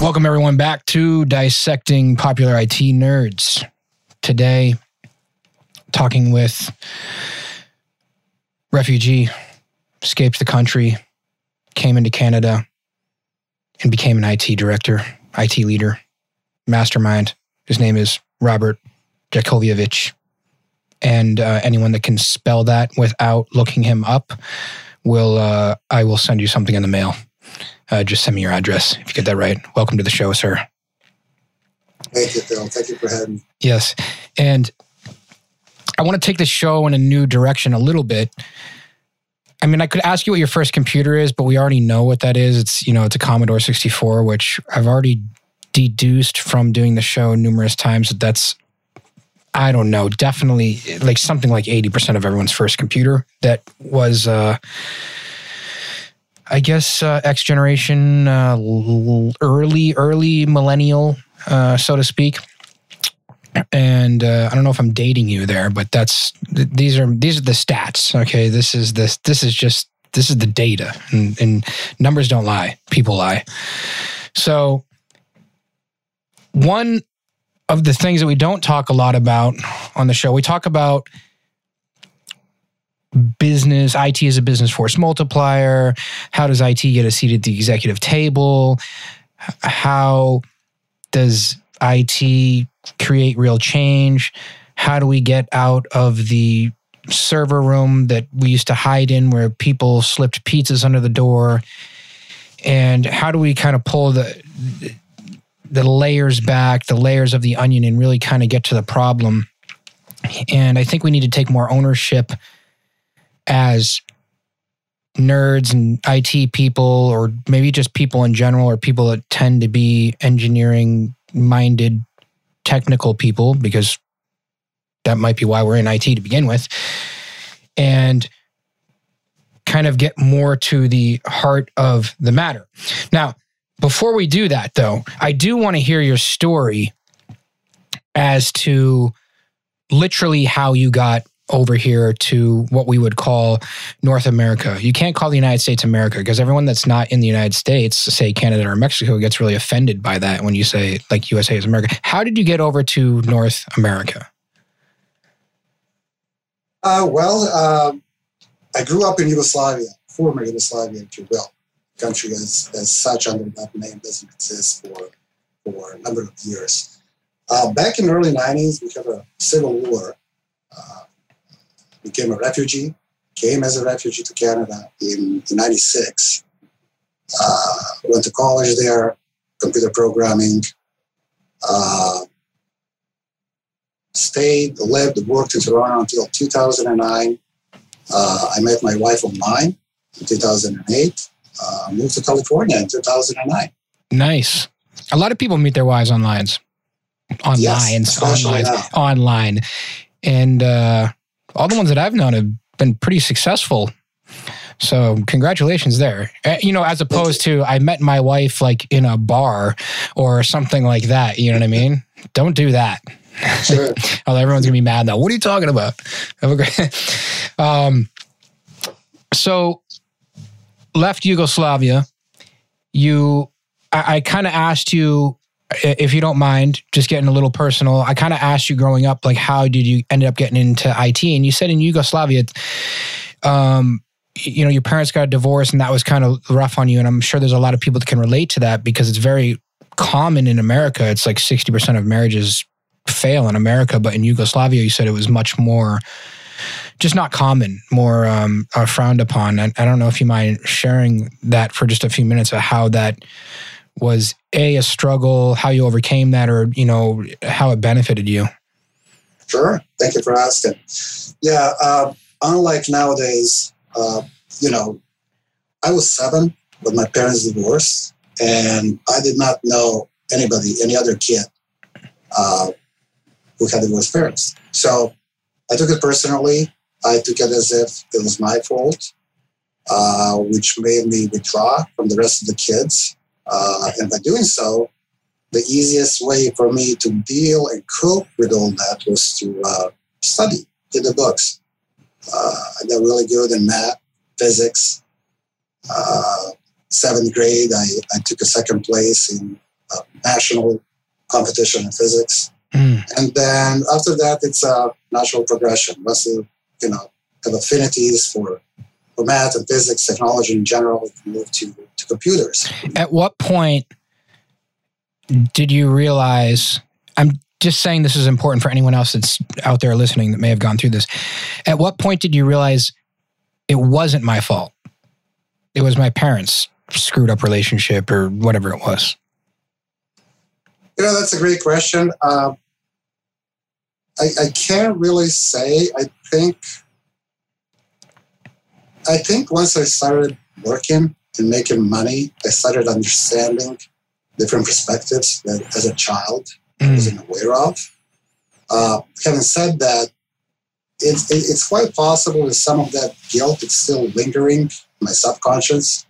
Welcome, everyone, back to Dissecting Popular IT Nerds. Today, talking with refugee, escaped the country, came into Canada, and became an IT director, IT leader, mastermind. His name is Robert Jakovievich. And uh, anyone that can spell that without looking him up will uh, I will send you something in the mail. Uh, just send me your address if you get that right. Welcome to the show, sir. Thank you, Phil. Thank you for having me. Yes. And I want to take the show in a new direction a little bit. I mean, I could ask you what your first computer is, but we already know what that is. It's, you know, it's a Commodore 64, which I've already deduced from doing the show numerous times that that's I don't know, definitely like something like 80% of everyone's first computer that was uh I guess uh, X generation, uh, early, early millennial, uh, so to speak. And uh, I don't know if I'm dating you there, but that's these are these are the stats. Okay, this is this this is just this is the data, and, and numbers don't lie, people lie. So one of the things that we don't talk a lot about on the show, we talk about business IT as a business force multiplier. How does IT get a seat at the executive table? How does IT create real change? How do we get out of the server room that we used to hide in where people slipped pizzas under the door? And how do we kind of pull the the layers back, the layers of the onion and really kind of get to the problem? And I think we need to take more ownership as nerds and IT people, or maybe just people in general, or people that tend to be engineering minded technical people, because that might be why we're in IT to begin with, and kind of get more to the heart of the matter. Now, before we do that, though, I do want to hear your story as to literally how you got over here to what we would call North America. You can't call the United States America because everyone that's not in the United States, say Canada or Mexico, gets really offended by that when you say like USA is America. How did you get over to North America? Uh, well, um, I grew up in Yugoslavia, former Yugoslavia, if you will. The country as, as such under that name doesn't exist for, for a number of years. Uh, back in the early 90s, we had a civil war. Became a refugee, came as a refugee to Canada in, 96. Uh, went to college there, computer programming. Uh, stayed, lived, worked in Toronto until 2009. Uh, I met my wife online in 2008. Uh, moved to California in 2009. Nice. A lot of people meet their wives online. Online, yes, online, online, and uh, all the ones that I've known have been pretty successful. So congratulations there. Uh, you know, as opposed to I met my wife like in a bar or something like that. You know what I mean? Don't do that. Sure. Although everyone's gonna be mad now. What are you talking about? Have a great. um, so left Yugoslavia. You, I, I kind of asked you if you don't mind, just getting a little personal, I kind of asked you growing up, like, how did you end up getting into IT? And you said in Yugoslavia, um, you know, your parents got a divorce and that was kind of rough on you. And I'm sure there's a lot of people that can relate to that because it's very common in America. It's like 60% of marriages fail in America, but in Yugoslavia, you said it was much more just not common, more um, uh, frowned upon. I, I don't know if you mind sharing that for just a few minutes of how that was a a struggle, how you overcame that, or you know how it benefited you. Sure. Thank you for asking. Yeah. Uh, unlike nowadays, uh, you know, I was seven when my parents divorced, and I did not know anybody, any other kid uh, who had divorced parents. So I took it personally. I took it as if it was my fault, uh, which made me withdraw from the rest of the kids. Uh, and by doing so, the easiest way for me to deal and cope with all that was to uh, study, get the books. Uh, I got really good in math, physics. Uh, seventh grade, I, I took a second place in a national competition in physics. Mm. And then after that, it's a natural progression. Once you, you know, have affinities for, for math and physics, technology in general, you can move to, to computers. At what point did you realize? I'm just saying this is important for anyone else that's out there listening that may have gone through this. At what point did you realize it wasn't my fault? It was my parents' screwed up relationship or whatever it was. You know, that's a great question. Uh, I, I can't really say. I think, I think once I started working and making money, I started understanding different perspectives that as a child I Mm. wasn't aware of. Uh, having said that, it's, it, it's quite possible that some of that guilt is still lingering in my subconscious.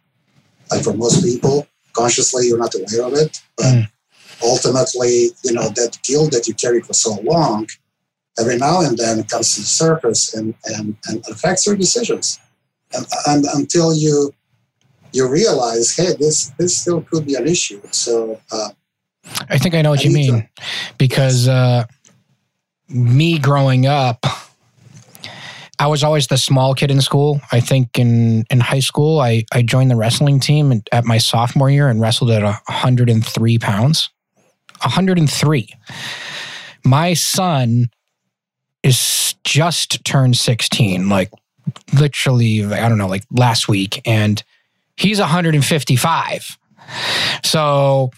Like for most people, consciously you're not aware of it, but Mm. ultimately, you know, that guilt that you carry for so long, every now and then it comes to the surface and, and, and affects your decisions. And, and until you you realize, hey, this this still could be an issue. So uh, I think I know what I you need to- mean because uh, me growing up, I was always the small kid in school. I think in, in high school, I, I joined the wrestling team at- at my sophomore year and wrestled at 103 pounds. 103. My son is just turned 16, like literally, I don't know, like last week, and he's 155. So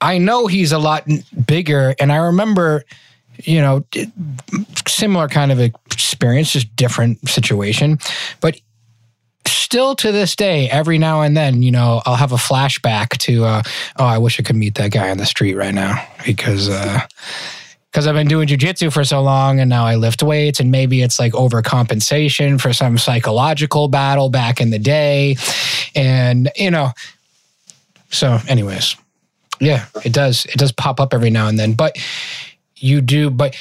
I know he's a lot bigger. And I remember, you know, similar kind of experience, just different situation. But still to this day, every now and then, you know, I'll have a flashback to, uh, oh, I wish I could meet that guy on the street right now because, uh, because I've been doing jujitsu for so long and now I lift weights and maybe it's like overcompensation for some psychological battle back in the day. And, you know, so anyways, yeah, it does. It does pop up every now and then, but you do, but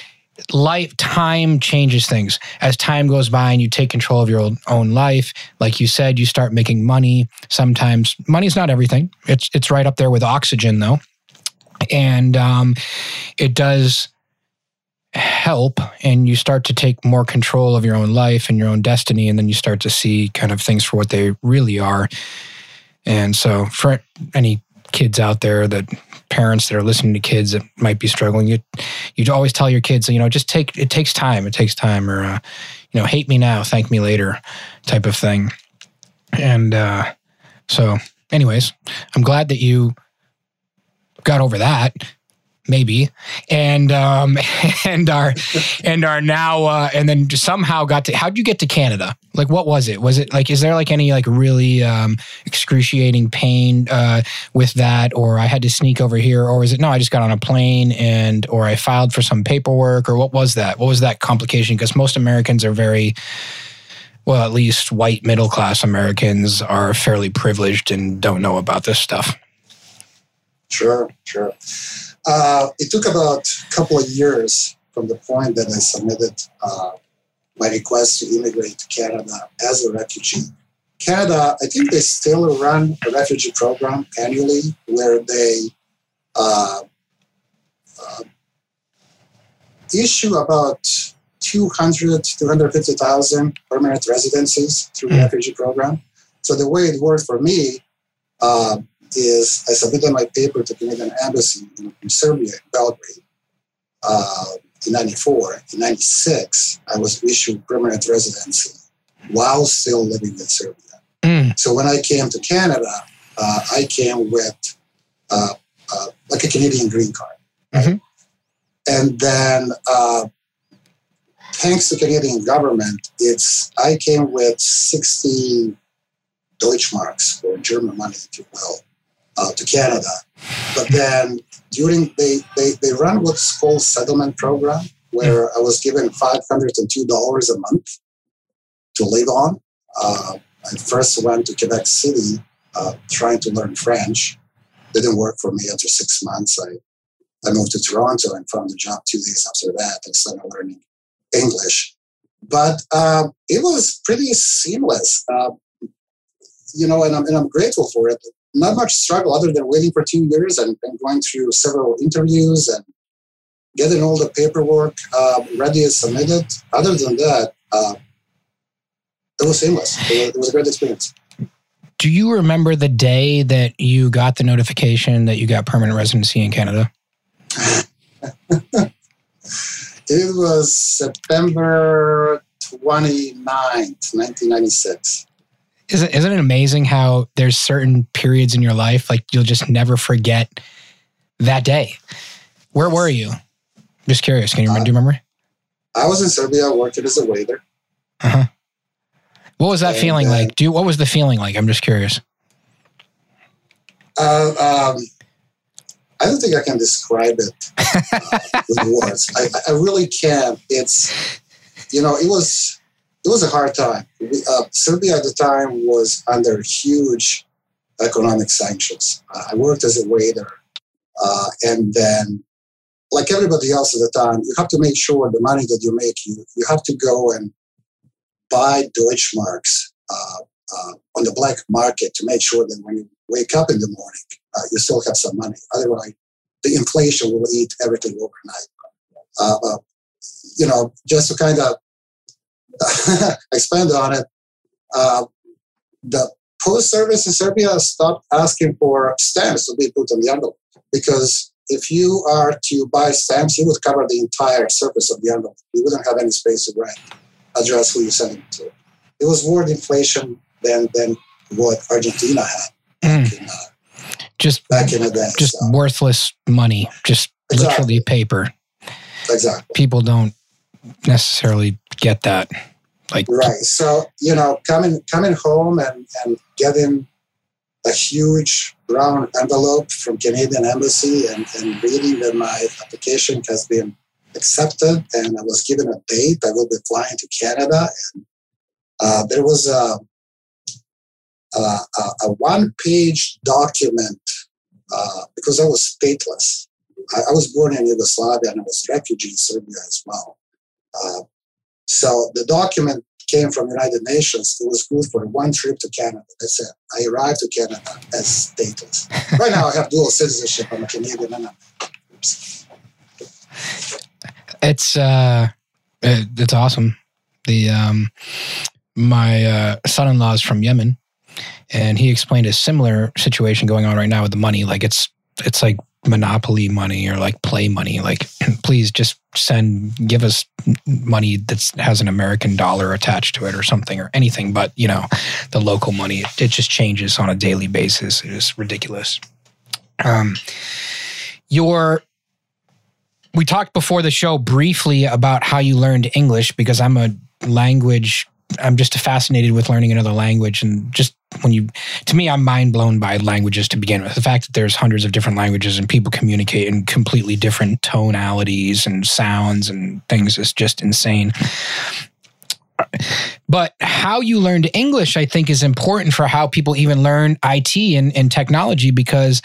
life time changes things as time goes by and you take control of your own- life like you said you start making money sometimes money's not everything it's it's right up there with oxygen though and um, it does help and you start to take more control of your own life and your own destiny and then you start to see kind of things for what they really are. And so for any kids out there that parents that are listening to kids that might be struggling you you always tell your kids you know just take it takes time it takes time or uh, you know hate me now thank me later type of thing. And uh so anyways i'm glad that you got over that maybe. And um and are and are now uh and then somehow got to how'd you get to canada? Like what was it? Was it like is there like any like really um excruciating pain uh with that? Or i had to sneak over here? Or is it no i just got on a plane and or i filed for some paperwork? Or what was that? What was that complication? Because most americans are very well at least white middle class americans are fairly privileged and don't know about this stuff. Sure, sure. Uh, it took about a couple of years from the point that I submitted uh, my request to immigrate to Canada as a refugee. Canada, I think they still run a refugee program annually where they uh, uh, issue about 200, 250,000 permanent residencies through the Mm. refugee program. So the way it worked for me, uh, is I submitted my paper to Canadian Embassy in, in Serbia, in Belgrade, uh, in 94. In 96, I was issued permanent residency while still living in Serbia. Mm, So when I came to Canada, uh, I came with uh, uh, like a Canadian green card. right? Mhm. And then, uh, thanks to Canadian government, it's I came with 60 Deutschmarks or German money, if you will, uh, to Canada. But then during they, they they run what's called settlement program, where I was given five hundred and two dollars a month to live on. Uh, I first went to Quebec City uh, trying to learn French. Didn't work for me after six months. I I moved to Toronto and found a job two days after that. I started learning English, but uh, it was pretty seamless. Uh, you know, and I'm, and I'm grateful for it not much struggle other than waiting for two years and, and going through several interviews and getting all the paperwork uh, ready and submitted. Other than that, uh, it was seamless. It was, it was a great experience. Do you remember the day that you got the notification that you got permanent residency in Canada? it was September 29th, 1996. Isn't, isn't it amazing how there's certain periods in your life, like you'll just never forget that day? Where were you? Just curious. Can you remember? Uh, do you remember? I was in Serbia I working as a waiter. Uh huh. What was that And, feeling uh, like? Do what was the feeling like? I'm just curious. Uh, um, I don't think I can describe it uh, with words. I, I really can't. It's, you know, it was it was a hard time. We, uh, Serbia at the time was under huge economic sanctions. Uh, I worked as a waiter, uh, and then, like everybody else at the time, you have to make sure the money that you make, you you have to go and buy Deutschmarks uh, uh, on the black market to make sure that when you wake up in the morning, uh, you still have some money. Otherwise, the inflation will eat everything overnight. You know, just to kind of expand on it, uh, the post service in Serbia stopped asking for stamps to be put on the envelope because if you are to buy stamps, you would cover the entire surface of the envelope. You wouldn't have any space to write address who you send it to. It was more inflation than than what Argentina had Mm, in, uh, just back in the day. just So, worthless money. Just Exactly. literally paper. exactly. People don't necessarily get that. Like Right. So, you know, coming coming home and, and getting a huge brown envelope from Canadian Embassy and, and reading that my application has been accepted and I was given a date. I will be flying to Canada. And uh, there was a, a, a, one page document uh, because I was stateless. I, I was born in Yugoslavia and I was refugee in Serbia as well. Uh, so the document came from United Nations. It was good for one trip to Canada. That's it. I arrived to Canada as stateless. right now, I have dual citizenship. I'm a Canadian and I'm. it's uh it, it's awesome the um my uh son-in-law is from yemen and he explained a similar situation going on right now with the money like it's it's like monopoly money or like play money like please just send give us money that has an american dollar attached to it or something or anything but you know the local money it, it just changes on a daily basis. It is ridiculous. Um your we talked before the show briefly about how you learned English because I'm a language I'm just fascinated with learning another language and just when you to me I'm mind blown by languages to begin with. The fact that there's hundreds of different languages and people communicate in completely different tonalities and sounds and things is just insane. But how you learned English I think is important for how people even learn IT and, and technology because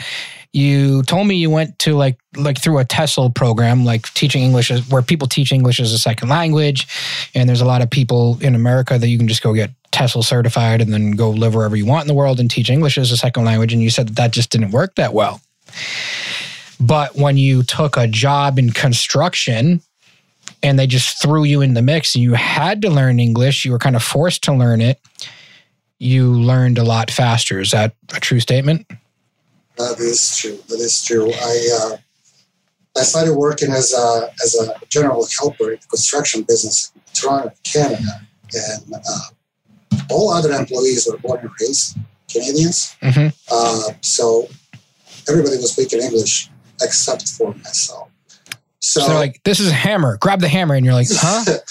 you told me you went to like like through a TESOL program, like teaching English where people teach English as a second language, and there's a lot of people in America that you can just go get TESOL certified and then go live wherever you want in the world and teach English as a second language. And you said that that just didn't work that well. But when you took a job in construction and they just threw you in the mix and you had to learn English, you were kind of forced to learn it. You learned a lot faster. Is that a true statement? That is true. That is true. I uh, I started working as a as a general helper in the construction business in Toronto, Canada, and uh, all other employees were born and raised Canadians. Mm-hmm. Uh, so everybody was speaking English except for myself. So, So they're like, this is a hammer. Grab the hammer. And you're like, huh?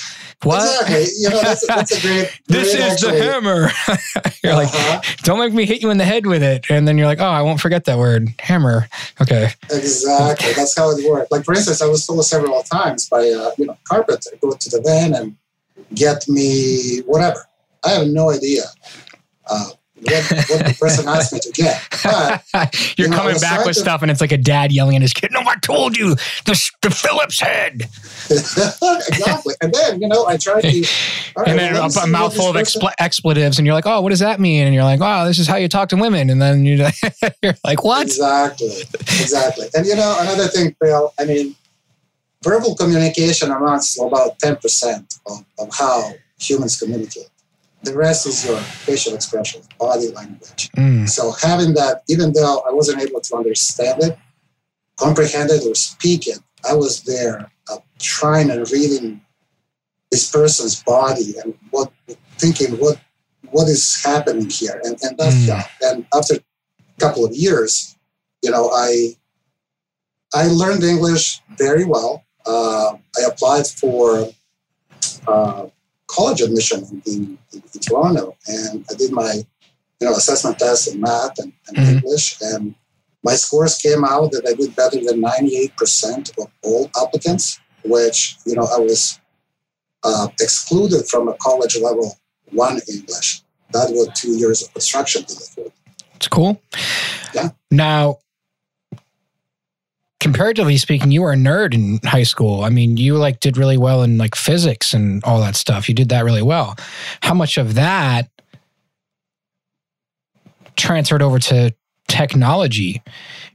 What? Exactly. You know, that's, that's a great. This is actually- the hammer. you're like, Uh-huh. don't make me hit you in the head with it. And then you're like, oh, I won't forget that word. Hammer. Okay. Exactly. That's how it worked. Like for instance, I was told several times by uh, you know carpenter, go to the van and get me whatever. I have no idea uh, what, what the person asked me to get. But You're You know, coming back with stuff, and it's like a dad yelling at his kid. No, I told you the the Phillips head, exactly. And then, you know, I tried to. right, and then well, a, a mouthful of expl- expletives, and you're like, "Oh, what does that mean?" And you're like, "Oh, this is how you talk to women." And then you're like, you're like "What?" Exactly. Exactly. And you know, another thing, Bill, I mean, verbal communication amounts to about 10% of, of how humans communicate. The rest is your facial expression, body language. Mm, So having that, even though I wasn't able to understand it, comprehend it, or speak it, I was there uh, trying and reading this person's body and what thinking what what is happening here, and and that Mm. job. And after a couple of years, you know, I I learned English very well. Uh, I applied for uh, college admission in, in, in Toronto, and I did my you know assessment test in math and, and Mhm. English, and my scores came out that I did better than 98% of all applicants, which you know I was uh, excluded from a college level one English. That was two years of construction to the full. it's cool. Yeah. Now, comparatively speaking, you were a nerd in high school. I mean, you like did really well in like physics and all that stuff. You did that really well. How much of that transferred over to technology?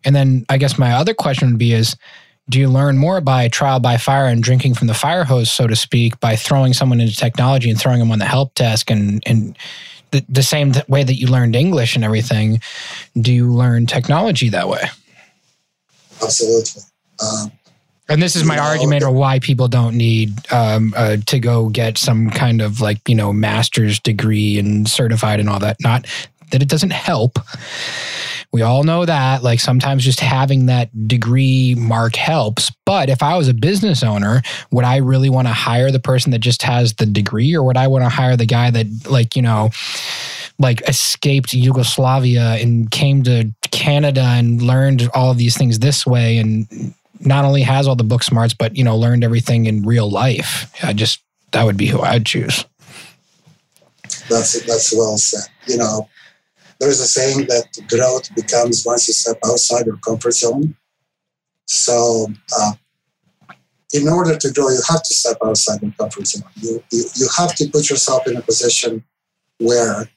And then I guess my other question would be is do you learn more by trial by fire and drinking from the fire hose, so to speak, by throwing someone into technology and throwing them on the help desk and and the, the same way that you learned English and everything, do you learn technology that way? Absolutely. Um, And this is my argument of why people don't need um, uh, to go get some kind of like, you know, master's degree and certified and all that. Not that it doesn't help. We all know that. Like sometimes just having that degree mark helps. But if I was a business owner, would I really want to hire the person that just has the degree or would I want to hire the guy that, like, you know, like escaped Yugoslavia and came to Canada and learned all of these things this way and not only has all the book smarts, but you know, learned everything in real life. I just that would be who I'd choose. That's that's well said. You know, there's a saying that growth becomes once you step outside your comfort zone. So, uh, in order to grow, you have to step outside your comfort zone. You, you you have to put yourself in a position where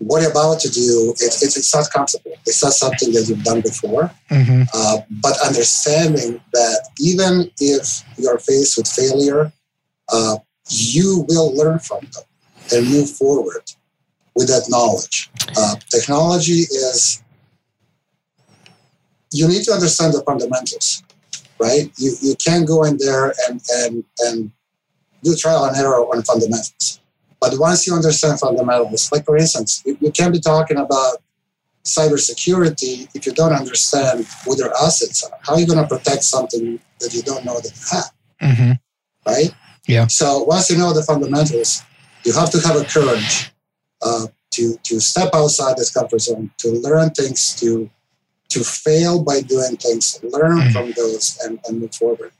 what you're about to do it's it's not comfortable. It's not something that you've done before. Mm-hmm. Uh, but understanding that even if you're faced with failure, uh, you will learn from them and move forward with that knowledge. Uh, technology is, you need to understand the fundamentals, right? You, you can't go in there and, and, and do trial and error on fundamentals. But once you understand fundamentals, like for instance, you, can't be talking about cybersecurity if you don't understand what your assets are. How are you going to protect something that you don't know that you have, Mm-hmm. right? Yeah. So once you know the fundamentals, you have to have a courage uh, to to step outside this comfort zone, to learn things, to to fail by doing things, learn Mhm. from those, and, and move forward.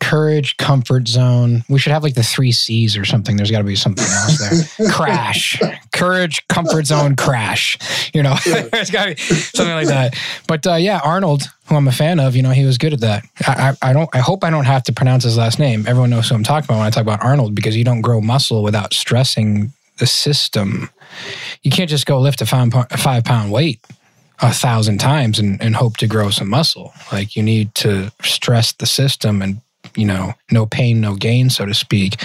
Courage, comfort zone. We should have like the three C's or something. There's got to be something else there. crash, courage, comfort zone, crash. You know, there's got to be something like that. But uh, yeah, Arnold, who I'm a fan of, you know, he was good at that. I, I, I don't. I hope I don't have to pronounce his last name. Everyone knows who I'm talking about when I talk about Arnold because you don't grow muscle without stressing the system. You can't just go lift a five, five pound weight a thousand times and, and hope to grow some muscle. Like you need to stress the system and you know, no pain, no gain, so to speak.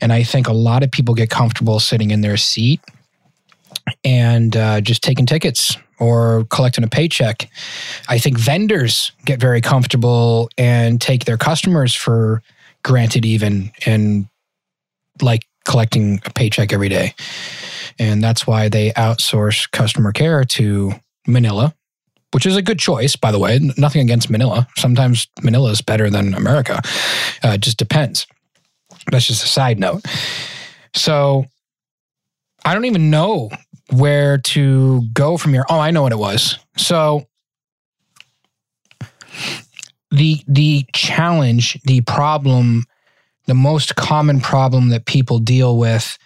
And I think a lot of people get comfortable sitting in their seat and uh, just taking tickets or collecting a paycheck. I think vendors get very comfortable and take their customers for granted, even and like collecting a paycheck every day. And that's why they outsource customer care to Manila, which is a good choice, by the way. Nothing against Manila. Sometimes Manila is better than America. Uh, it just depends. That's just a side note. So I don't even know where to go from here. Oh, I know what it was. So the the challenge, the problem, the most common problem that people deal with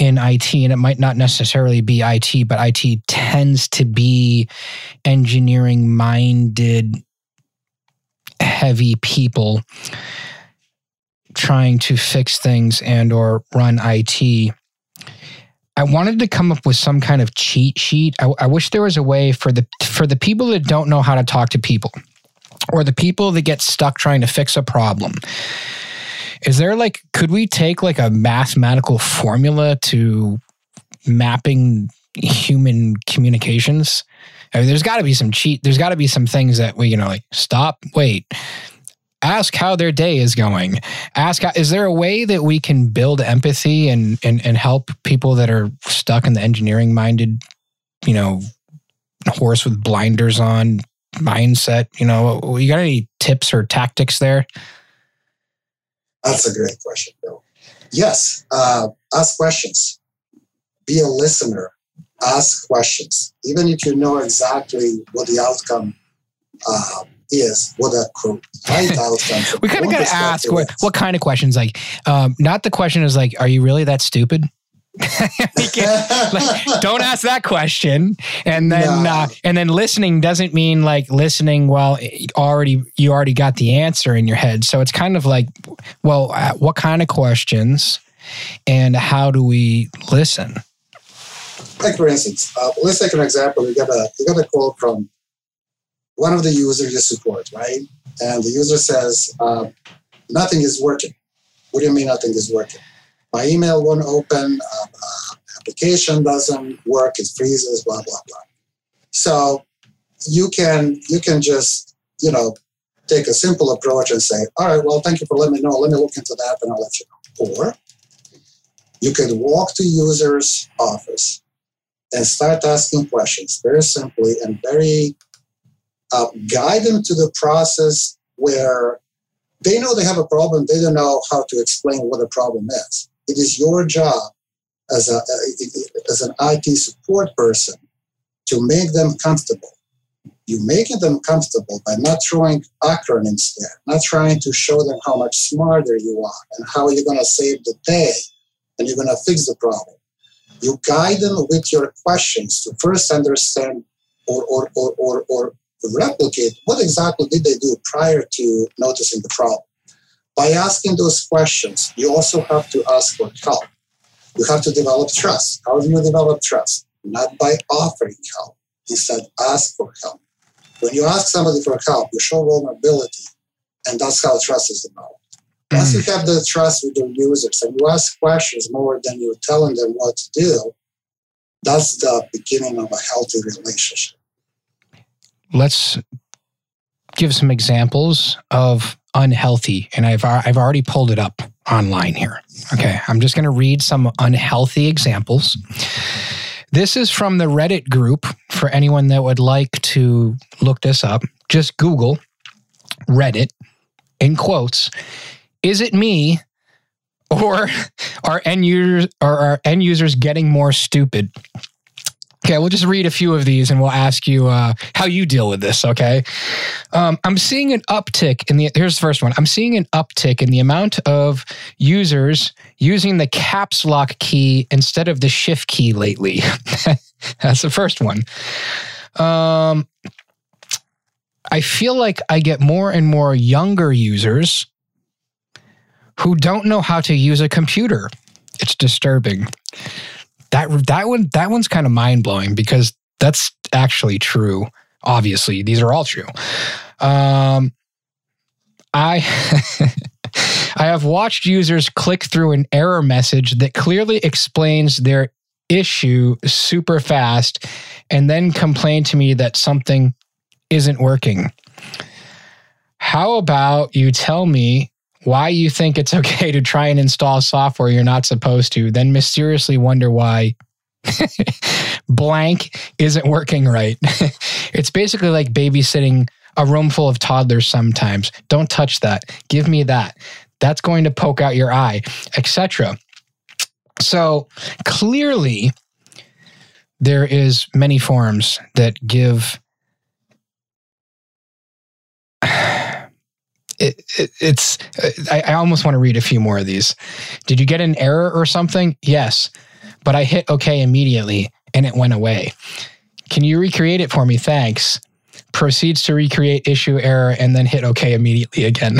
in IT, and it might not necessarily be IT, but IT tends to be engineering minded, heavy people trying to fix things and or run IT. I wanted to come up with some kind of cheat sheet. I, I wish there was a way for the for the people that don't know how to talk to people, or the people that get stuck trying to fix a problem is there like, could we take like a mathematical formula to mapping human communications? I mean, there's got to be some cheat. There's got to be some things that we, you know, like stop, wait, ask how their day is going. Ask, is there a way that we can build empathy and and and help people that are stuck in the engineering minded, you know, horse with blinders on mindset? You know, you got any tips or tactics there? That's a great question, Bill. Yes, uh, ask questions. Be a listener. Ask questions. Even if you know exactly what the outcome uh, is, what a right outcome. we kind of got to ask what, what kind of questions. Like, um, not the question is like, are you really that stupid? like, don't ask that question. And then no. uh, and then listening doesn't mean like listening well already you already got the answer in your head. So it's kind of like well uh, what kind of questions and how do we listen? Like for instance uh, let's take an example. You got a you got a call from one of the users you support right? And the user says uh, nothing is working. What do you mean nothing is working my email won't open, uh, uh, application doesn't work, it freezes, blah blah blah. So you can you can just you know take a simple approach and say, all right, well, thank you for letting me know. Let me look into that, and I'll let you know. Or you can walk to user's office and start asking questions very simply and very uh, guide them to the process where they know they have a problem. They don't know how to explain what the problem is. It is your job as, a, as an IT support person to make them comfortable. You making them comfortable by not throwing acronyms there, not trying to show them how much smarter you are and how you're going to save the day and you're going to fix the problem. You guide them with your questions to first understand or, or, or, or, or replicate what exactly did they do prior to noticing the problem. By asking those questions, you also have to ask for help. You have to develop trust. How do you develop trust? Not by offering help. Instead, ask for help. When you ask somebody for help, you show vulnerability, and that's how trust is developed. Once you mm. have the trust with your users and you ask questions more than you're telling them what to do, that's the beginning of a healthy relationship. Let's give some examples of unhealthy, and I've uh, I've already pulled it up online here. Okay, I'm just going to read some unhealthy examples. This is from the Reddit group for anyone that would like to look this up. Just Google Reddit in quotes. Is it me or are end users are our end users getting more stupid? Okay, we'll just read a few of these and we'll ask you uh, how you deal with this. Okay. Um, I'm seeing an uptick in the, here's the first one. I'm seeing an uptick in the amount of users using the caps lock key instead of the shift key lately. That's the first one. Um, I feel like I get more and more younger users who don't know how to use a computer. It's disturbing that that one that one's kind of mind blowing because that's actually true. Obviously, these are all true. Um, I I have watched users click through an error message that clearly explains their issue super fast and then complain to me that something isn't working. How about you tell me why you think it's okay to try and install software you're not supposed to, then mysteriously wonder why blank isn't working right. it's basically like babysitting a room full of toddlers sometimes. Don't touch that. Give me that. That's going to poke out your eye, etc. So clearly there is many forms that give it, it, it's I, I almost want to read a few more of these. Did you get an error or something? Yes. but I hit OK immediately and it went away. Can you recreate it for me? Thanks. Proceeds to recreate issue error and then hit OK immediately again.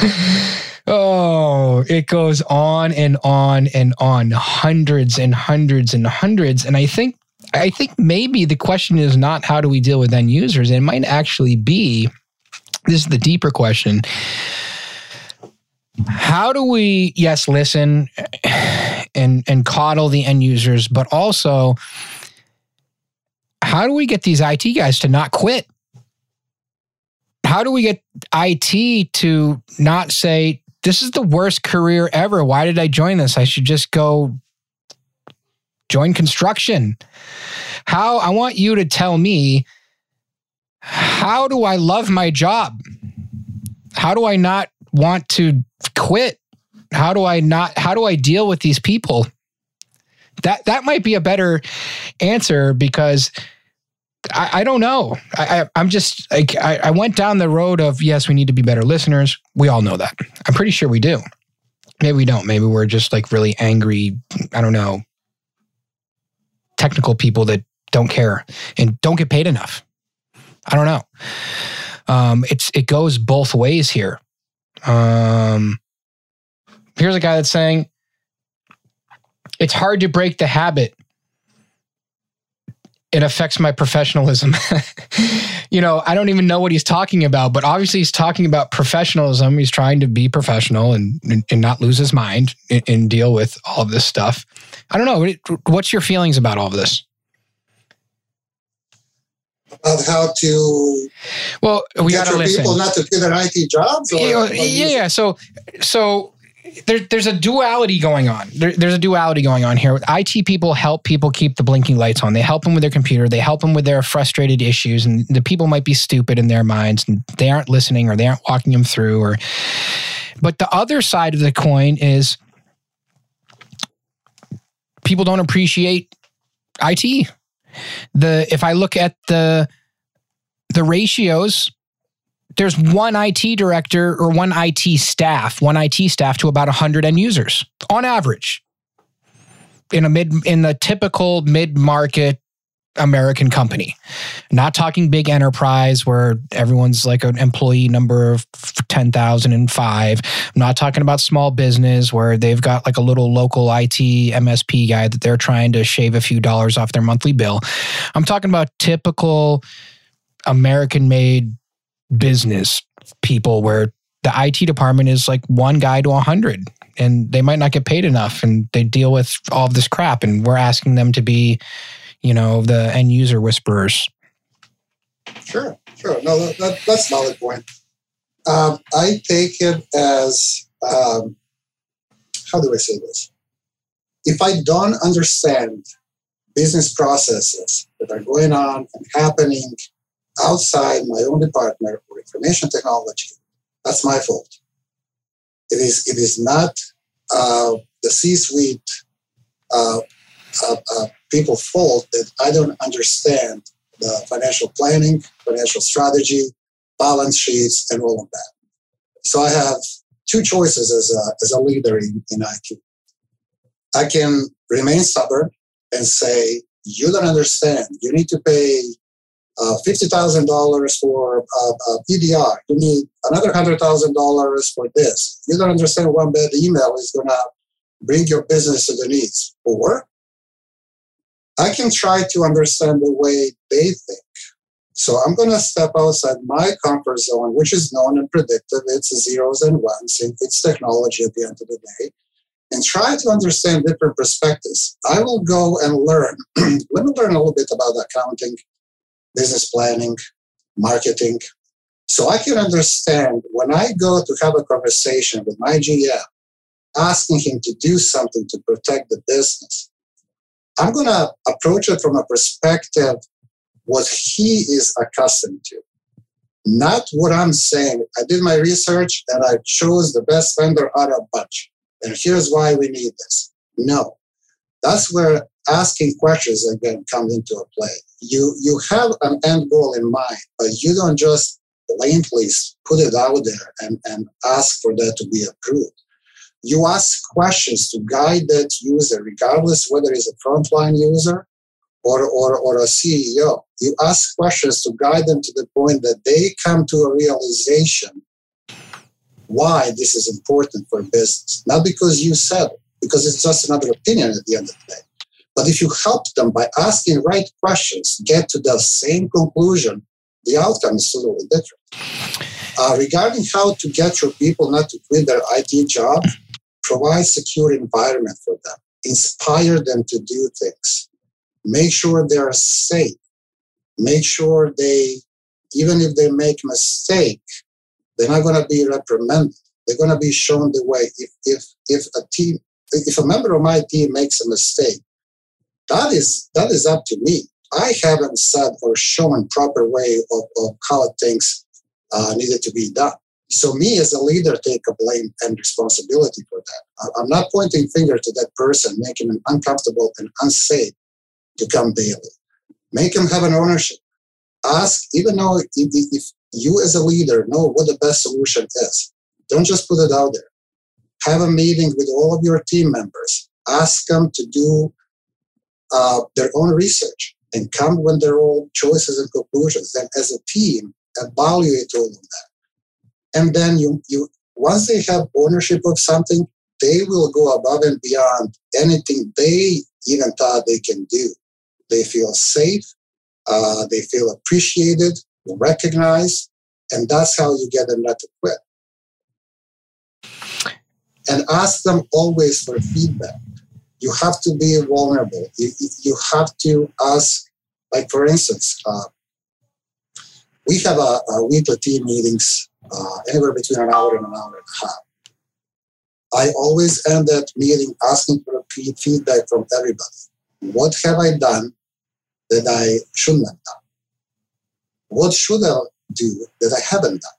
oh, it goes on and on and on, hundreds and hundreds and hundreds. And I think I think maybe the question is not how do we deal with end users? It might actually be this is the deeper question. How do we, yes, listen and and coddle the end users, but also how do we get these IT guys to not quit? How do we get IT to not say, this is the worst career ever. Why did I join this? I should just go join construction. How I want you to tell me how do I love my job? How do I not want to quit? How do I not how do I deal with these people? That that might be a better answer because I, I don't know. I, am just like I, I went down the road of yes, we need to be better listeners. We all know that. I'm pretty sure we do. Maybe we don't. Maybe we're just like really angry. I don't know. Technical people that don't care and don't get paid enough. I don't know. Um, it's it goes both ways here. Um, here's a guy that's saying it's hard to break the habit it affects my professionalism. you know, I don't even know what he's talking about, but obviously he's talking about professionalism. He's trying to be professional and, and not lose his mind and, and deal with all of this stuff. I don't know. What's your feelings about all of this? About how to well, we got to listen. People not to do their IT jobs. Or, yeah, yeah. So, so there, there's a duality going on. There, there's a duality going on here. IT people help people keep the blinking lights on. They help them with their computer. They help them with their frustrated issues. And the people might be stupid in their minds and they aren't listening or they aren't walking them through. Or, but the other side of the coin is people don't appreciate IT. The if I look at the the ratios there's one IT director or one IT staff, one IT staff to about 100 end users on average. In a mid in the typical mid-market American company. Not talking big enterprise where everyone's like an employee number of 10,005. I'm not talking about small business where they've got like a little local IT MSP guy that they're trying to shave a few dollars off their monthly bill. I'm talking about typical American made business people where the IT department is like one guy to a hundred and they might not get paid enough and they deal with all this crap and we're asking them to be, you know, the end user whisperers. Sure, sure. No, that, that, that's valid point. Um, I take it as um, how do I say this? If I don't understand business processes that are going on and happening outside my own department or information technology, that's my fault. It is, it is not uh, the C-suite uh, uh, uh, people fault that I don't understand the financial planning, financial strategy, balance sheets, and all of that. So I have two choices as a, as a leader in, in IT. I can remain stubborn and say, you don't understand. You need to pay uh, $50,000 for uh, uh, EDR. You need another $100,000 for this. You don't understand one bad email is going to bring your business to the knees. Or I can try to understand the way they think. So I'm going to step outside my comfort zone, which is known and predictive. It's zeros and ones. It's technology at the end of the day. And try to understand different perspectives. I will go and learn. Let me learn a little bit about accounting business planning, marketing. So I can understand when I go to have a conversation with my GM, asking him to do something to protect the business, I'm going to approach it from a perspective what he is accustomed to, not what I'm saying. I did my research and I chose the best vendor out of a bunch. And here's why we need this. No, that's where asking questions again comes into a play you you have an end goal in mind, but you don't just blankly put it out there and, and ask for that to be approved. You ask questions to guide that user, regardless whether it's a frontline user or, or, or a CEO. You ask questions to guide them to the point that they come to a realization why this is important for business. Not because you said it, because it's just another opinion at the end of the day. But if you help them by asking right questions, get to the same conclusion, the outcome is totally different. Uh, regarding how to get your people not to quit their IT job, provide secure environment for them, inspire them to do things, make sure they are safe, make sure they, even if they make mistake, they're not going to be reprimanded. They're going to be shown the way. If if if a team, if a member of my team makes a mistake, that is that is up to me. I haven't said or shown proper way of, of how things uh, needed to be done. So me as a leader take a blame and responsibility for that. I'm not pointing finger to that person, making him uncomfortable and unsafe to come daily. Make him have an ownership. Ask, even though if, if you as a leader know what the best solution is. Don't just put it out there. Have a meeting with all of your team members. Ask them to do uh, their own research and come with their own choices and conclusions. Then, as a team, evaluate all of that. And then you, you once they have ownership of something, they will go above and beyond anything they even thought they can do. They feel safe, uh, they feel appreciated, recognized, and that's how you get them not to quit. And ask them always for feedback. You have to be vulnerable. You, you have to ask, like for instance, uh, we have a, a, weekly team meetings uh, anywhere between an hour and an hour and a half. I always end that meeting asking for feedback from everybody. What have I done that I shouldn't have done? what should I do that I haven't done?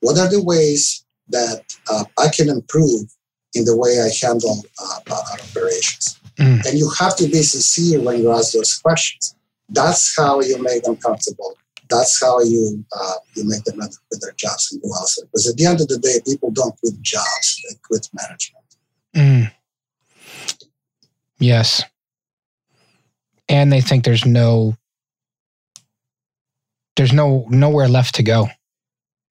What are the ways that uh, I can improve in the way I handle uh, operations? Mm. And you have to be sincere when you ask those questions. That's how you make them comfortable. That's how you uh, you make them quit their jobs and go elsewhere. Because at the end of the day, people don't quit jobs; they quit management. Mm. Yes, and they think there's no there's no nowhere left to go.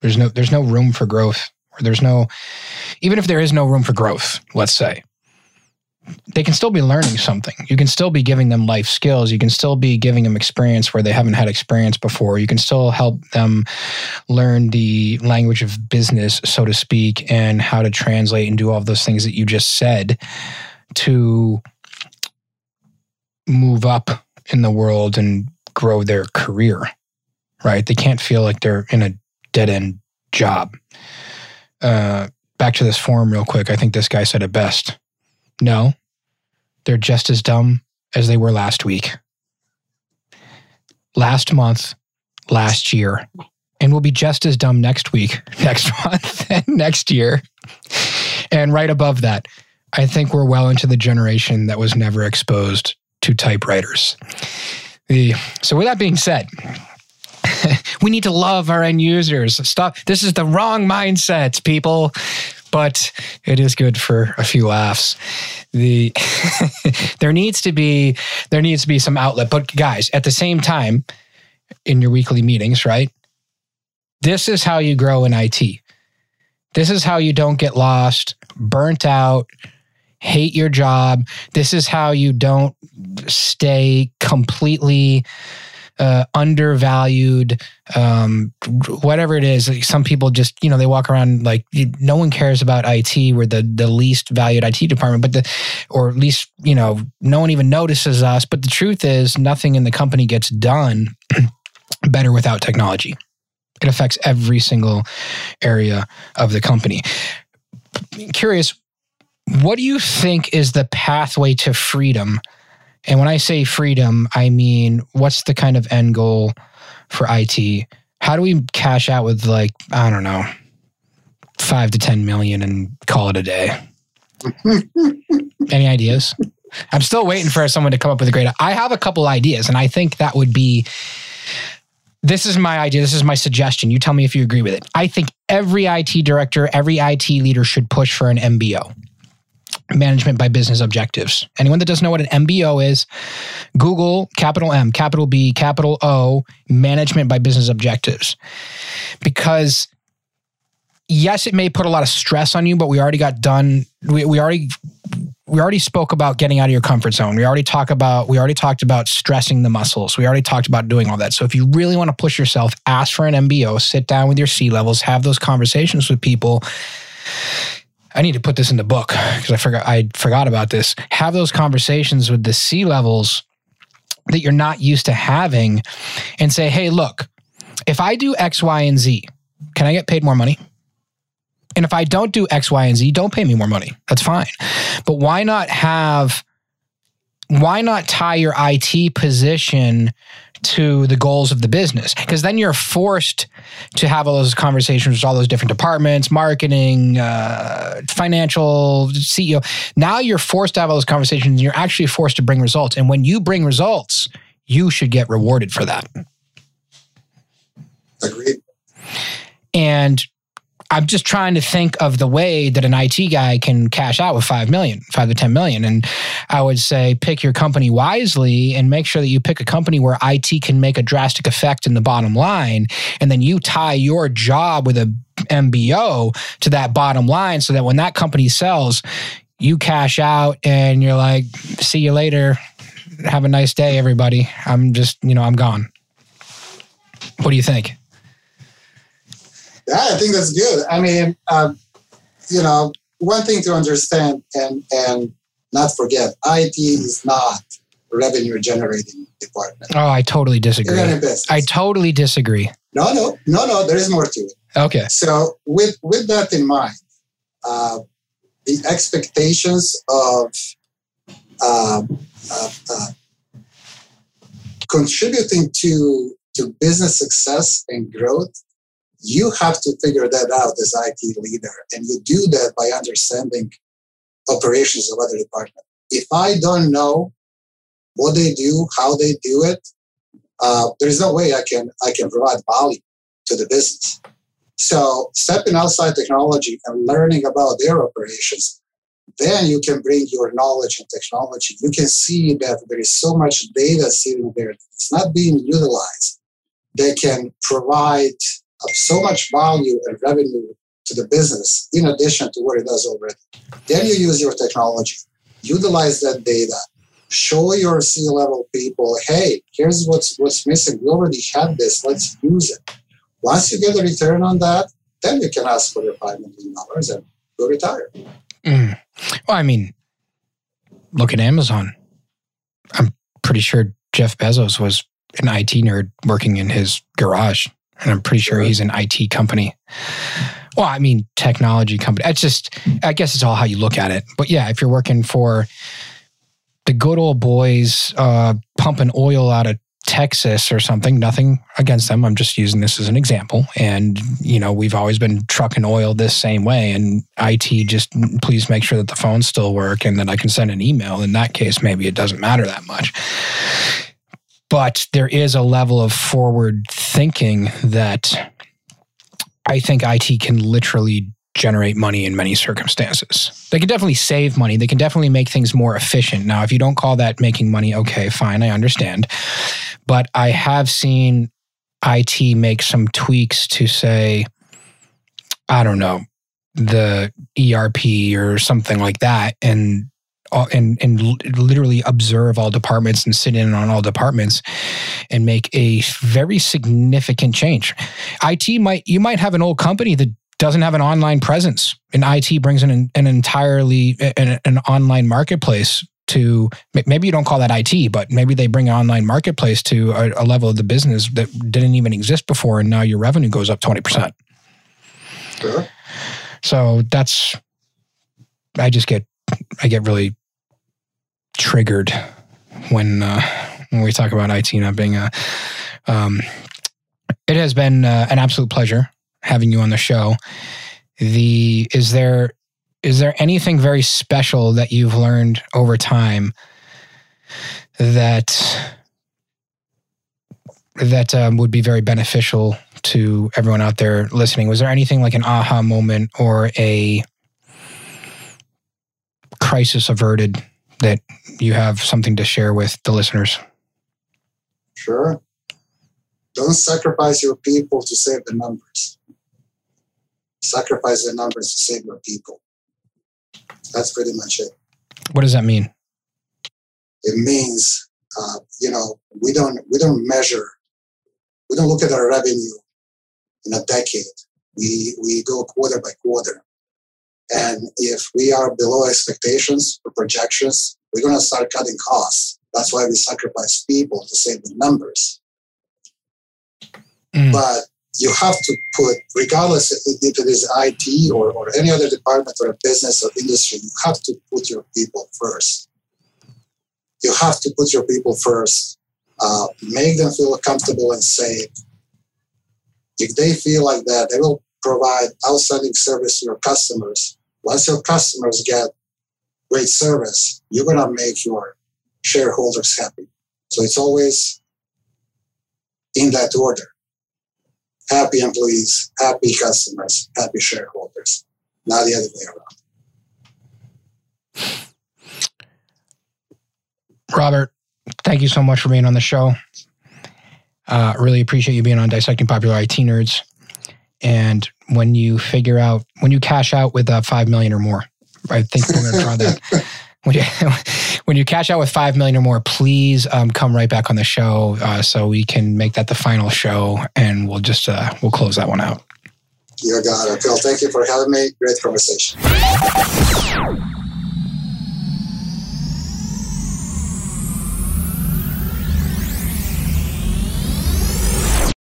There's no there's no room for growth. There's no even if there is no room for growth, let's say, they can still be learning something. You can still be giving them life skills. You can still be giving them experience where they haven't had experience before. You can still help them learn the language of business, so to speak, and how to translate and do all of those things that you just said to move up in the world and grow their career right? They can't feel like they're in a dead end job. Uh, back to this forum, real quick. I think this guy said it best. No, they're just as dumb as they were last week, last month, last year, and will be just as dumb next week, next month, and next year. And right above that, I think we're well into the generation that was never exposed to typewriters. The, so, with that being said, we need to love our end users. Stop. This is the wrong mindset, people. But it is good for a few laughs. The there needs to be there needs to be some outlet. But guys, at the same time, in your weekly meetings, right? This is how you grow in IT. This is how you don't get lost, burnt out, hate your job. This is how you don't stay completely uh, undervalued, um, whatever it is. Some people just, you know, they walk around like no one cares about IT. We're the the least valued IT department, but the or at least you know no one even notices us. But the truth is, nothing in the company gets done better without technology. It affects every single area of the company. Curious, what do you think is the pathway to freedom? And when I say freedom, I mean what's the kind of end goal for IT? How do we cash out with like, I don't know, five to 10 million and call it a day? Any ideas? I'm still waiting for someone to come up with a great. I have a couple ideas, and I think that would be this is my idea. This is my suggestion. You tell me if you agree with it. I think every IT director, every IT leader should push for an MBO management by business objectives. Anyone that doesn't know what an MBO is, Google capital M, capital B, capital O, management by business objectives. Because yes, it may put a lot of stress on you, but we already got done. We, we already we already spoke about getting out of your comfort zone. We already talk about we already talked about stressing the muscles. We already talked about doing all that. So if you really want to push yourself, ask for an MBO, sit down with your C levels, have those conversations with people. I need to put this in the book because I forgot I forgot about this. Have those conversations with the C levels that you're not used to having and say, "Hey, look, if I do X, Y, and Z, can I get paid more money?" And if I don't do X, Y, and Z, don't pay me more money. That's fine. But why not have, why not tie your IT position to the goals of the business? Because then you're forced to have all those conversations with all those different departments, marketing, uh, financial, CEO. Now you're forced to have all those conversations and you're actually forced to bring results. And when you bring results, you should get rewarded for that. Agreed. And I'm just trying to think of the way that an IT guy can cash out with 5 million, 5 to 10 million. And I would say pick your company wisely and make sure that you pick a company where IT can make a drastic effect in the bottom line. And then you tie your job with a MBO to that bottom line so that when that company sells, you cash out and you're like, see you later. Have a nice day, everybody. I'm just, you know, I'm gone. What do you think? Yeah, I think that's good. I mean, um, you know, one thing to understand and and not forget, IT is not revenue generating department. Oh, I totally disagree. I totally disagree. No, no, no, no. There is more to it. Okay. So with with that in mind, uh, the expectations of uh, uh, uh, contributing to to business success and growth you have to figure that out as IT leader. And you do that by understanding operations of other departments. If I don't know what they do, how they do it, uh, there's no way I can I can provide value to the business. So stepping outside technology and learning about their operations, then you can bring your knowledge and technology. You can see that there is so much data sitting there. It's not being utilized. They can provide so much value and revenue to the business in addition to what it does already. Then you use your technology, utilize that data, show your C level people, hey, here's what's what's missing. We already have this, let's use it. Once you get a return on that, then you can ask for your five million dollars and go retire. Mm. Well, I mean, look at Amazon. I'm pretty sure Jeff Bezos was an IT nerd working in his garage and I'm pretty sure he's an IT company. Well, I mean, technology company. It's just, I guess it's all how you look at it. But yeah, if you're working for the good old boys uh, pumping oil out of Texas or something, nothing against them. I'm just using this as an example. And, you know, we've always been trucking oil this same way. And IT just please make sure that the phones still work and that I can send an email. In that case, maybe it doesn't matter that much but there is a level of forward thinking that I think IT can literally generate money in many circumstances. They can definitely save money. They can definitely make things more efficient. Now, if you don't call that making money, okay, fine, I understand. But I have seen IT make some tweaks to say, I don't know, the ERP or something like that. And and and literally observe all departments and sit in on all departments and make a very significant change. IT might you might have an old company that doesn't have an online presence, and IT brings in an, an entirely an, an online marketplace to maybe you don't call that IT, but maybe they bring an online marketplace to a, a, level of the business that didn't even exist before, and now your revenue goes up twenty percent. Sure. So that's I just get I get really triggered when uh, when we talk about IT not being a. Um, it has been uh, an absolute pleasure having you on the show. The is there is there anything very special that you've learned over time that that um, would be very beneficial to everyone out there listening? Was there anything like an aha moment or a crisis averted that you have something to share with the listeners? Sure. Don't sacrifice your people to save the numbers. Sacrifice the numbers to save your people. That's pretty much it. What does that mean? It means, uh, you know, we don't we don't measure, we don't look at our revenue in a decade. We we go quarter by quarter, and if we are below expectations or projections, we're going to start cutting costs. That's why we sacrifice people to save the numbers. Mm. But you have to put, regardless if it is IT or, or any other department or a business or industry, you have to put your people first. You have to put your people first. Uh, make them feel comfortable and safe. If they feel like that, they will provide outstanding service to your customers. Once your customers get great service, you're going to make your shareholders happy. So it's always in that order happy employees, happy customers, happy shareholders, not the other way around. Robert, thank you so much for being on the show. Uh, really appreciate you being on Dissecting Popular IT Nerds. And when you figure out, when you cash out with uh, 5 million or more, I think we're going to draw that. when you, when you cash out with five million or more, please um, come right back on the show uh, so we can make that the final show, and we'll just uh, we'll close that one out. You got it, Phil. Thank you for having me. Great conversation.